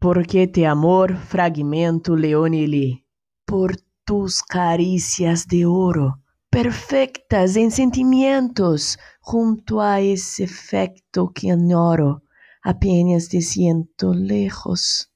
porque te amor fragmento leonilí por tus caricias de oro perfectas en sentimientos junto a ese efecto que añoro apenas te siento lejos.